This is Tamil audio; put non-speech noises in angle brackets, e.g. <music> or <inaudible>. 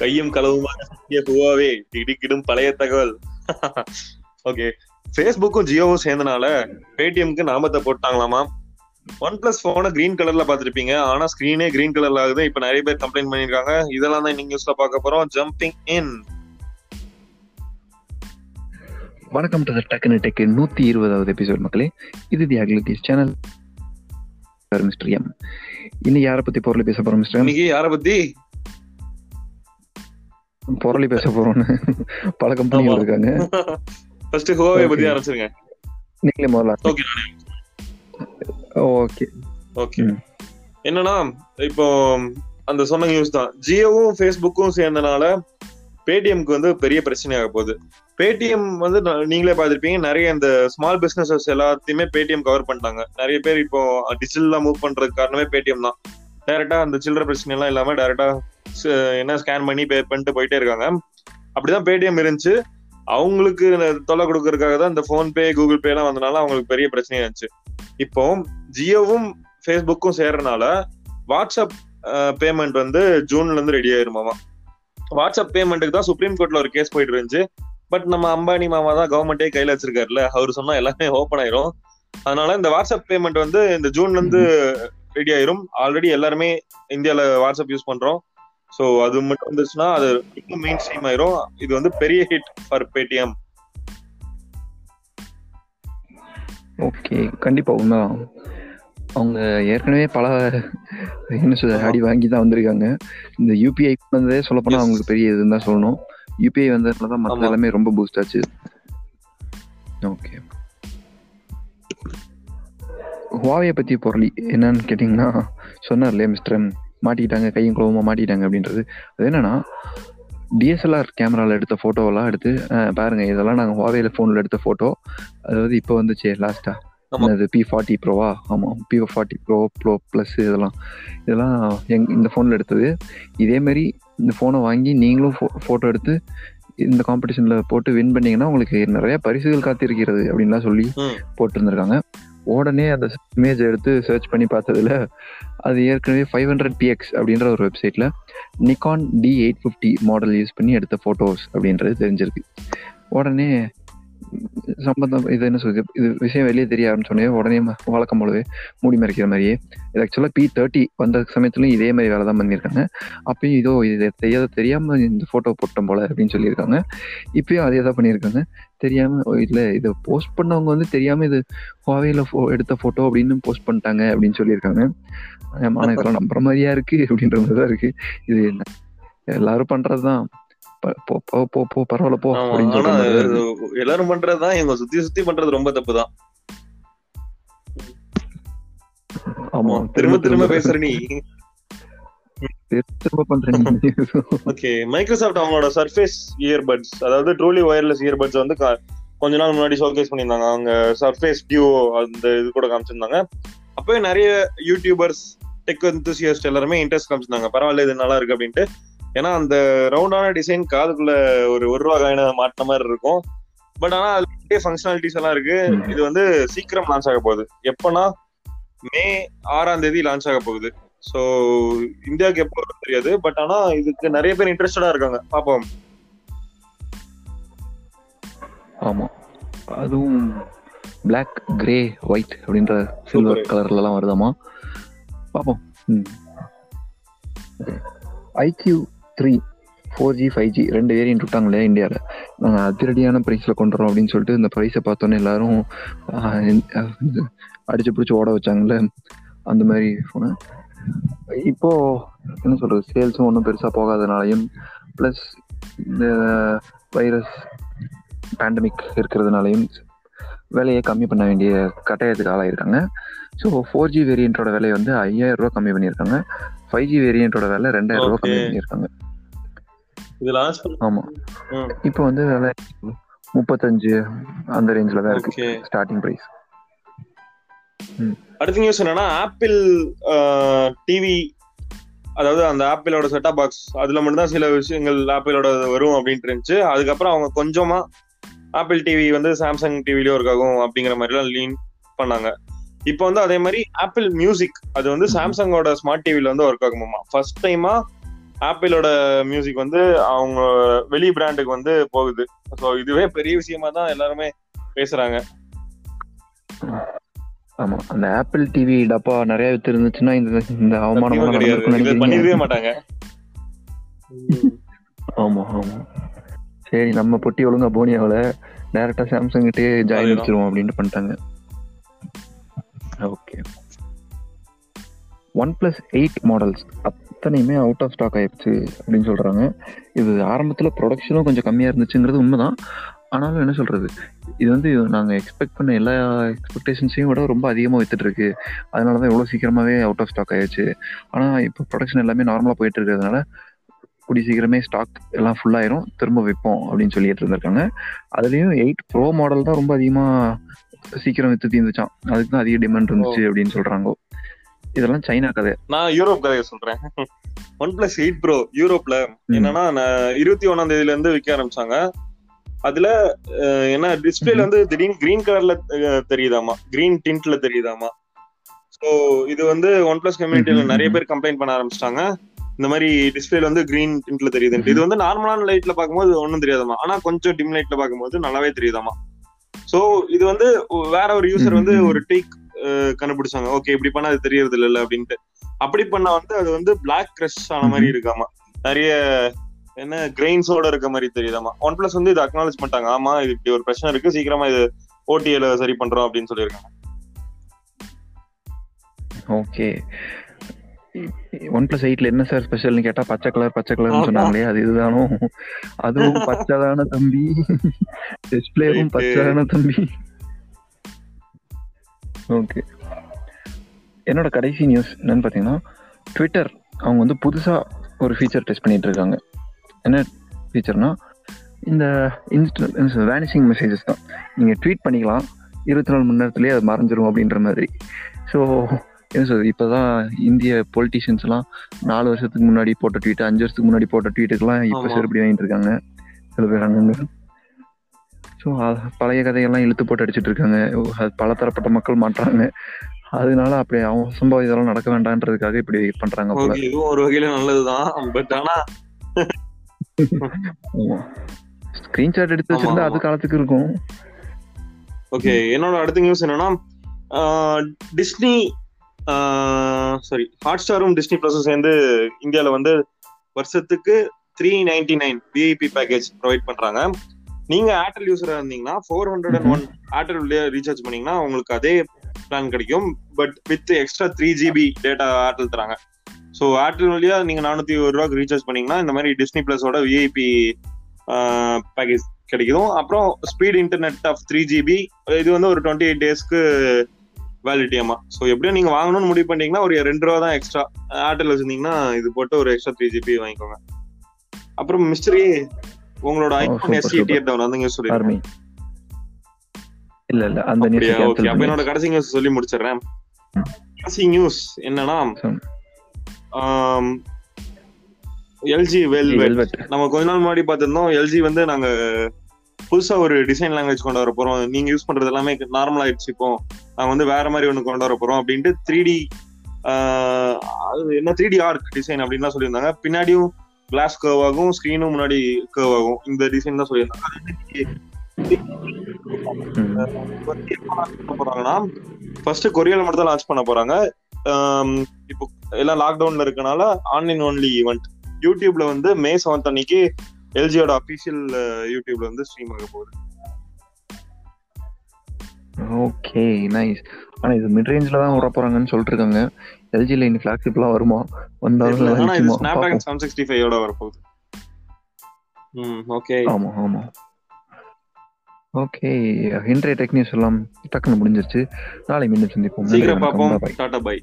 கையும் களவுமாக ஹுவாவே திடுக்கிடும் பழைய தகவல். ஓகே ஃபேஸ்புக்கும் ஜியோவும் சேர்ந்தனால பேடிஎம்க்கு நாமத்தை போட்டாங்களாமா? ஒன் பிளஸ் போனை கிரீன் கலர்ல பாத்திருப்பீங்க ஆனா ஸ்கிரீனே கிரீன் கலர்ல ஆகுது. இப்ப நிறைய பேர் கம்ப்ளைண்ட் பண்ணிருக்காங்க இதெல்லாம் தான் இன்னைக்கு நியூஸ்ல பார்க்க போறோம். ஜம்பிங் இன் வணக்கம் டு டக்குனு டெக்கு நூத்தி இருபதாவது எபிசோட் மக்களே. இது தி அக்லிட்டிஸ் சேனல் மிஸ்டர் எம் இன்னைக்கு யாரை பத்தி பொருளை பேச போறோம் மிஸ்டர் இன்னைக்கு யார பத்தி? பொருளை பேச போறோம்னு பல கம்பெனிகள். இருக்காங்க. ஃபர்ஸ்ட் ஹுவாவே பத்தி. ஆரம்பிச்சிருங்க. நீங்களே முதல்ல ஓகே ஓகே ஓகே. என்னன்னா இப்போ அந்த சொன்ன நியூஸ் தான். ஜியோவும் ஃபேஸ்புக்கும் சேர்ந்தனால பேடிஎம்க்கு வந்து பெரிய பிரச்சனையாக போகுது. பேடிஎம் வந்து நீங்களே பார்த்திருப்பீங்க நிறைய இந்த ஸ்மால் பிசினஸஸ் எல்லாத்தையுமே பேடிஎம் கவர் பண்ணிட்டாங்க. நிறைய பேர் இப்போ டிஜிட்டலா மூவ் பண்றதுக்கு காரணமே பேடிஎம் தான். டைரக்டா அந்த சில்லற பிரச்சனை எல்லாம் இல்லாம டைரக்டா என்ன ஸ்கேன் பண்ணி பே பண்ணிட்டு போயிட்டே இருக்காங்க. அப்படிதான் பேடிஎம் இருந்துச்சு. அவங்களுக்கு தொல்லை கொடுக்கறதுக்காக தான் இந்த ஃபோன் பே கூகுள் பே எல்லாம் வந்தனால அவங்களுக்கு பெரிய பிரச்சனையா இருந்துச்சு. இப்போ ஜியோவும் ஃபேஸ்புக்கும் சேர்றனால வாட்ஸ்அப் பேமெண்ட் வந்து ஜூன்ல இருந்து ரெடி ஆயிருமாமா வாட்ஸ்அப் பேமெண்ட்டுக்கு தான் சுப்ரீம் கோர்ட்ல ஒரு கேஸ் போயிட்டு இருந்துச்சு. பட் நம்ம அம்பானி மாமா தான் கவர்மெண்டே கையில வச்சிருக்காருல்ல அவர் சொன்னா எல்லாமே ஓப்பன் ஆயிரும். அதனால இந்த வாட்ஸ்அப் பேமெண்ட் வந்து இந்த ஜூன்ல இருந்து ரெடி ஆயிரும். ஆல்ரெடி எல்லாருமே இந்தியால வாட்ஸ்அப் யூஸ் பண்றோம். சோ அது மட்டும் வந்துச்சுன்னா அது இன்னும் மெயின் ஸ்ட்ரீம் ஆயிரும். இது வந்து பெரிய ஹிட் ஃபார் பேடிஎம் ஓகே கண்டிப்பா உண்மைதான். அவங்க ஏற்கனவே பல என்ன சொல்ற அடி வாங்கி தான் வந்திருக்காங்க. இந்த யூபிஐ வந்ததே சொல்ல போனா. அவங்களுக்கு பெரிய இதுன்னு தான் சொல்லணும். யூபிஐ வந்ததுனால தான் மற்ற. எல்லாமே ரொம்ப பூஸ்ட் ஆச்சு. ஓகே ஹுவாவையை பத்தி பொருளி என்னன்னு கேட்டிங்கன்னா சொன்னார்லையே மிஸ்டர் மாட்டிக்கிட்டாங்க கையும் குளவுமா மாட்டிக்கிட்டாங்க அப்படின்றது. அது என்னன்னா டிஎஸ்எல்ஆர் கேமரால எடுத்த போட்டோவெல்லாம் எடுத்து பாருங்க இதெல்லாம் நாங்கள் ஹுவாவேல ஃபோனில் எடுத்த போட்டோ அதாவது இப்போ வந்துச்சு லாஸ்டா ஆமா. அது பி ஃபார்ட்டி ப்ரோவா ஆமாம் P forty pro pro plus இதெல்லாம். இதெல்லாம் எங் இந்த ஃபோனில் எடுத்தது. இதே மாதிரி இந்த ஃபோனை வாங்கி நீங்களும் ஃபோட்டோ எடுத்து இந்த காம்படிஷனில் போட்டு வின் பண்ணீங்கன்னா உங்களுக்கு நிறைய பரிசுகள் காத்திருக்கிறது அப்படின்லாம் சொல்லி. போட்டிருந்திருக்காங்க. உடனே அந்த இமேஜ் எடுத்து சர்ச் பண்ணி பார்த்ததுல அது ஏற்கனவே ஃபைவ் ஹண்ட்ரட் பிஎக்ஸ் அப்படின்ற ஒரு வெப்சைட்ல Nikon D eight fifty model use பண்ணி எடுத்த ஃபோட்டோஸ் அப்படின்றது தெரிஞ்சிருக்கு. உடனே சம்பந்தம் இது என்ன சொல்றது? இது விஷயம் வெளியே தெரிய ஆரம்பிச்சோடனே உடனே வழக்கம் போலவே மூடி மறைக்கிற மாதிரியே. இது ஆக்சுவலாக பி தேர்ட்டி வந்த சமயத்துலையும் இதே மாதிரி வேலை தான் பண்ணியிருக்காங்க. அப்பயும் இதோ இது தெரியாத தெரியாமல் இந்த ஃபோட்டோ போட்டோம் போல அப்படின்னு சொல்லியிருக்காங்க. இப்பயும் அதே தான் பண்ணியிருக்காங்க. தெரியாமல் இல்லை இதை போஸ்ட் பண்ணவங்க வந்து தெரியாமல் இது ஹுவாவேல ஃபோ எடுத்த ஃபோட்டோ அப்படின்னு போஸ்ட் பண்ணிட்டாங்க அப்படின்னு சொல்லியிருக்காங்க. ஆனால் இதெல்லாம் நம்புற மாதிரியா இருக்குது அப்படின்ற மாதிரி தான் இருக்குது இது என்ன? எல்லாரும் பண்ணுறது தான் போ போ போ பரவாயில்ல போ எல்லாரும் பண்றதுதான் இவங்க சுத்தி சுத்தி பண்றது ரொம்ப தப்பு தான் ஆமா திரும்ப திரும்ப பேசுற நீ. திரும்ப நீ. <laughs> ஓகே மைக்ரோசாஃப்ட் அவங்களோட சர்ஃபேஸ் இயர்பட்ஸ் அதாவது ட்ரூலி ஒயர்லெஸ் இயர்பட்ஸ் வந்து கொஞ்ச நாள் முன்னாடி ஷோகேஸ் பண்ணியிருந்தாங்க. அவங்க சர்ஃபேஸ் டியூ அந்த இது கூட காமிச்சிருந்தாங்க. அப்பவே நிறைய யூடியூபர்ஸ் டெக் enthusiast எல்லாருமே இன்ட்ரெஸ்ட் காமிச்சிருந்தாங்க. பரவாயில்ல இது நல்லா இருக்கு அப்படின்ட்டு. ஏன்னா அந்த ரவுண்டான டிசைன் காதுக்குள்ள ஒரு ஒரு ரூபா காயின மாட்டின மாதிரி இருக்கும். பட் ஆனா அது நிறைய ஃபங்க்ஷனாலிட்டிஸ் எல்லாம் இருக்கு. இது வந்து சீக்கிரம் லான்ச் ஆக போகுது. எப்பனா மே ஆறாம் தேதி லான்ச் ஆக போகுது. சோ இந்தியாவுக்கு எப்போ தெரியாது. பட் ஆனா இதுக்கு நிறைய பேர் இன்ட்ரெஸ்டடா இருக்காங்க. பாப்போம். ஆமா. அதுவும் Black கிரே ஒயிட் அப்படின்ற சில்வர் Super. கலர்ல எல்லாம் வருதாமா பார்ப்போம் iQOO three four G five G ரெண்டு வேரியன்ட் விட்டாங்களே இந்தியாவில் நாங்கள் அதிரடியான ப்ரைஸில் கொண்டுறோம் அப்படின்னு சொல்லிட்டு இந்த ப்ரைஸை பார்த்தோன்னே எல்லாரும் அடிச்சு பிடிச்சி ஓட வச்சாங்கல்ல? அந்த மாதிரி ஃபோனு இப்போ என்ன சொல்றது சேல்ஸும் ஒன்றும் பெருசாக போகாதனாலையும் ப்ளஸ் இந்த வைரஸ் பேண்டமிக் இருக்கிறதுனாலையும் விலையை கம்மி பண்ண வேண்டிய கட்டாயத்துக்கு ஆளாயிருக்காங்க. ஸோ ஃபோர் ஜி வேரியண்ட்டோட விலையை வந்து ஐயாயிரம் ரூபா கம்மி பண்ணியிருக்காங்க. ஃபைவ் ஜி வேரியண்ட்டோட விலை ரெண்டாயிரம் ரூபா கம்மி. பண்ணியிருக்காங்க. இது லான்ச் ஆமா. இப்போ வந்து விலை முப்பத்தஞ்சு அந்த ரேஞ்சில் தான் இருக்கு. ஸ்டார்டிங் ப்ரைஸ் அடுத்த நியூஸ் என்னன்னா ஆப்பிள் டிவி அதாவது அந்த ஆப்பிளோட செட்டப் பாக்ஸ் அதுல மட்டும் தான் சில விஷயங்கள் ஆப்பிளோட வரும் அப்படின்ட்டு இருந்துச்சு. அதுக்கப்புறம் அவங்க கொஞ்சமா ஆப்பிள் டிவி வந்து சாம்சங் டிவிலயும் ஒர்க் ஆகும் அப்படிங்கிற மாதிரி எல்லாம் லீன் பண்ணாங்க. இப்போ வந்து அதே மாதிரி ஆப்பிள் மியூசிக் அது வந்து சாம்சங்கோட ஸ்மார்ட் டிவில வந்து ஒர்க் ஆகுமாமா ஃபர்ஸ்ட் டைமா ஆப்பிளோட மியூசிக் வந்து அவங்க வெளி பிராண்டுக்கு வந்து போகுது. ஸோ இதுவே பெரிய விஷயமா தான் எல்லாருமே பேசுறாங்க. ஆமா. அந்த ஆப்பிள் டிவி டப்பா நிறைய வித்து இருந்துச்சுன்னா இந்த இந்த அவமானம் பண்ணிருக்கவே மாட்டாங்க. ஆமா ஆமா. சரி நம்ம பொட்டி ஒழுங்கா போனியாவில. டேரக்டா சாம்சங் கிட்டே ஜாயின். வச்சிருவோம் அப்படின்ட்டு பண்ணிட்டாங்க. Okay one plus eight models அத்தனையுமே அவுட் ஆஃப் ஸ்டாக் ஆயிடுச்சு அப்படின்னு சொல்றாங்க. இது ஆரம்பத்துல ப்ரொடக்ஷனும் கொஞ்சம் கம்மியா இருந்துச்சுங்கிறது உண்மைதான். ஆனாலும் என்ன சொல்றது? இது வந்து நாங்க எக்ஸ்பெக்ட் பண்ண எல்லா எக்ஸ்பெக்டேஷன்ஸையும் விட ரொம்ப அதிகமா வித்துட்டு இருக்கு. அதனாலதான் இவ்வளவு சீக்கிரமாவே அவுட் ஆஃப் ஸ்டாக் ஆயிடுச்சு. ஆனா இப்போ ப்ரொடக்ஷன் எல்லாமே நார்மலா போயிட்டு இருக்கிறதுனால கூடி சீக்கிரமே ஸ்டாக் எல்லாம் ஃபுல் ஆயிரும். திரும்ப விற்போம் அப்படின்னு சொல்லிட்டு இருந்திருக்காங்க. அதுலயும் எயிட் ப்ரோ மாடல் தான் ரொம்ப அதிகமா சீக்கிரம் வித்து தீர்ந்துச்சான் அதுக்கு தான் அதிக டிமாண்ட் இருந்துச்சு அப்படின்னு சொல்றாங்க. இதெல்லாம் சைனா கதை. நான் யூரோப் கதையை சொல்றேன். ஒன் பிளஸ் எயிட் ப்ரோ யூரோப்ல என்னன்னா இருபத்தி ஒன்னாம் தேதியில இருந்து விற்க ஆரம்பிச்சாங்க. அதுல என்ன டிஸ்பிளேல வந்து திடீர்னு கிரீன் கலர்ல தெரியுதாமா? கிரீன் டிண்ட்ல தெரியுதாமா? சோ இது வந்து ஒன் பிளஸ் கம்யூனிட்டியில. நிறைய பேர் கம்ப்ளைண்ட் பண்ண ஆரம்பிச்சிட்டாங்க. இந்த மாதிரி டிஸ்பிளேல வந்து கிரீன் டிண்ட்ல தெரியுதுன்ட்டு. இது வந்து நார்மலான லைட்ல பார்க்கும்போது ஒண்ணும் தெரியாதாமா? ஆனா கொஞ்சம் டிம் லைட்ல பார்க்கும்போது நல்லாவே தெரியுதாமா? சோ இது வந்து வேற ஒரு யூசர் வந்து. ஒரு டீக் கண்டுபிடிச்சாங்க. ஓகே இப்படி பண்ணா அது தெரியறது இல்ல அப்படின்ட்டு. அப்படி பண்ணா வந்து அது வந்து பிளாக் கிரஷ் ஆன மாதிரி இருக்காமா? நிறைய என்ன கிரெயின்ஸோட இருக்க மாதிரி தெரியுதாமா? ஒன் பிளஸ் வந்து இது அக்னாலேஜ் பண்ணிட்டாங்க. ஆமா இது இப்படி ஒரு பிரச்சனை இருக்கு. சீக்கிரமா இது ஓடிஎல சரி பண்றோம் அப்படின்னு சொல்லியிருக்காங்க. ஓகே ஒன் பிளஸ் எயிட்ல என்ன சார் ஸ்பெஷல்னு கேட்டா பச்சை கலர் பச்சை கலர்னு. சொன்னாங்களே அது இதுதானோ? அதுவும் <laughs> பச்சைதான தம்பி. டிஸ்பிளேவும். பச்சைதான தம்பி. ஓகே என்னோட கடைசி நியூஸ் என்னன்னு பாத்தீங்கன்னா ட்விட்டர் அவங்க வந்து புதுசா ஒரு ஃபீச்சர் டெஸ்ட் பண்ணிட்டு இருக்காங்க என்ன ஃபீச்சர்னா இந்த இன்ஸ்ட வேனிஷிங் மெசேஜஸ் தான். நீங்க ட்வீட் பண்ணிக்கலாம் இருபத்தி நாலு மணி நேரத்திலேயே அது மறைஞ்சிரும் அப்படின்ற மாதிரி. ஸோ என்ன சொல்றது இப்போதான் இந்திய பொலிட்டிஷியன்ஸ் எல்லாம் நாலு வருஷத்துக்கு முன்னாடி போட்ட ட்வீட் அஞ்சு வருஷத்துக்கு முன்னாடி போட்ட ட்வீட்டுக்கெல்லாம் இப்போ. செருப்படி வாங்கிட்டு இருக்காங்க சில பேர் அங்கங்க. ஸோ பழைய கதையெல்லாம் இழுத்து போட்டு அடிச்சிட்டு இருக்காங்க. பல தரப்பட்ட மக்கள் மாட்டுறாங்க. அதனால அப்படி அவன் சம்பவம் இதெல்லாம் நடக்க வேண்டான்றதுக்காக இப்படி பண்றாங்க இதுவும் ஒரு வகையில நல்லதுதான். பட் ஆனா ஸ்கிரீன்ஷாட் எடுத்து வச்சிருந்தா அது. காலத்துக்கு இருக்கும். ஓகே என்னோட அடுத்த நியூஸ் என்னன்னா டிஸ்னி சாரி ஹாட் ஸ்டாரும் டிஸ்னி பிளஸும் சேர்ந்து இந்தியால வந்து வருஷத்துக்கு three ninety nine VIP package provide பண்றாங்க. நீங்க ஏர்டெல் யூசரா இருந்தீங்கன்னா four hundred and one Airtel recharge பண்ணீங்கன்னா உங்களுக்கு அதே பிளான் கிடைக்கும். But with extra three GB data Airtel தராங்க. ஸோ ஏர்டெல் வழியா நீங்க நானூத்தி ஒரு ரூபாய்க்கு ரீசார்ஜ் பண்ணீங்கன்னா இந்த மாதிரி டிஸ்னி பிளஸோட விஐபி பேக்கேஜ் கிடைக்கும். அப்புறம் speed internet of three GB இது வந்து ஒரு டுவெண்ட்டி எயிட் டேஸ்க்கு வேலிடிட்டி ஆமா. ஸோ எப்படியும் நீங்க வாங்கணும்னு முடிவு பண்ணிட்டீங்கன்னா ஒரு ரெண்டு ரூபா தான் எக்ஸ்ட்ரா ஏர்டெல் வச்சிருந்தீங்கன்னா இது போட்டு ஒரு எக்ஸ்ட்ரா த்ரீ ஜிபி வாங்கிக்கோங்க. அப்புறம் மிஸ்டரி உங்களோட ஐபோன். டியர் டவுன் வந்து சொல்லிருக்கேன் ஆர்மி இல்ல இல்ல அந்த நியூஸ் ஓகே அப்ப என்னோட கடைசி நியூஸ் சொல்லி முடிச்சிடுறேன். கடைசி நியூஸ் என்னன்னா. எல்ஜி வெல்வெட் நம்ம கொஞ்ச நாள் முன்னாடி பார்த்திருந்தோம் எல்ஜி வந்து நாங்க புதுசா ஒரு டிசைன் லாங்குவேஜ் கொண்டு வர போறோம். நீங்க யூஸ் பண்றது எல்லாமே நார்மல் ஆயிடுச்சு இப்போ. நாங்க வந்து வேற மாதிரி ஒண்ணு கொண்டு வர போறோம் அப்படின்ட்டு த்ரீ டி அது என்ன த்ரீ டி ஆர்க் டிசைன் அப்படின்னு சொல்லியிருந்தாங்க. பின்னாடியும் கிளாஸ் கர்வ் ஆகும் ஸ்கிரீனும் முன்னாடி கர்வ் ஆகும். இந்த டிசைன் தான் சொல்லியிருந்தாங்க. போறாங்கன்னா ஃபர்ஸ்ட் கொரியால மட்டும் தான் லான்ச் பண்ண போறாங்க. இப்போ எல்லாம் லாக்டவுன்ல இருக்கனால ஆன்லைன் ஒன்லி ஈவெண்ட் யூடியூப்ல வந்து மே செவன்த் அன்னைக்கு எல்ஜியோட அபிஷியல் யூடியூப்ல வந்து ஸ்ட்ரீம் ஆக போகுது. ஓகே நைஸ் ஆனா இது மிட் ரேஞ்சில தான் வர போறாங்கன்னு சொல்லிட்டு இருக்காங்க. எல்ஜில இனி ஃபிளாக்ஷிப்லாம் வருமா? வந்தாலும் ஆனா இது இருக்குமா? ஸ்னாப் பார்ப்போம். செவன் சிக்ஸ்டி ஃபைவோட வரப்போகுது. ம் ஓகே ஆமா ஆமா. ஓகே இன்றைய டெக் நியூஸ் எல்லாம் டக்குன்னு முடிஞ்சிருச்சு. நாளை மீண்டும் சந்திப்போம். சீக்கிரம் பார்ப்போம். Tata bye.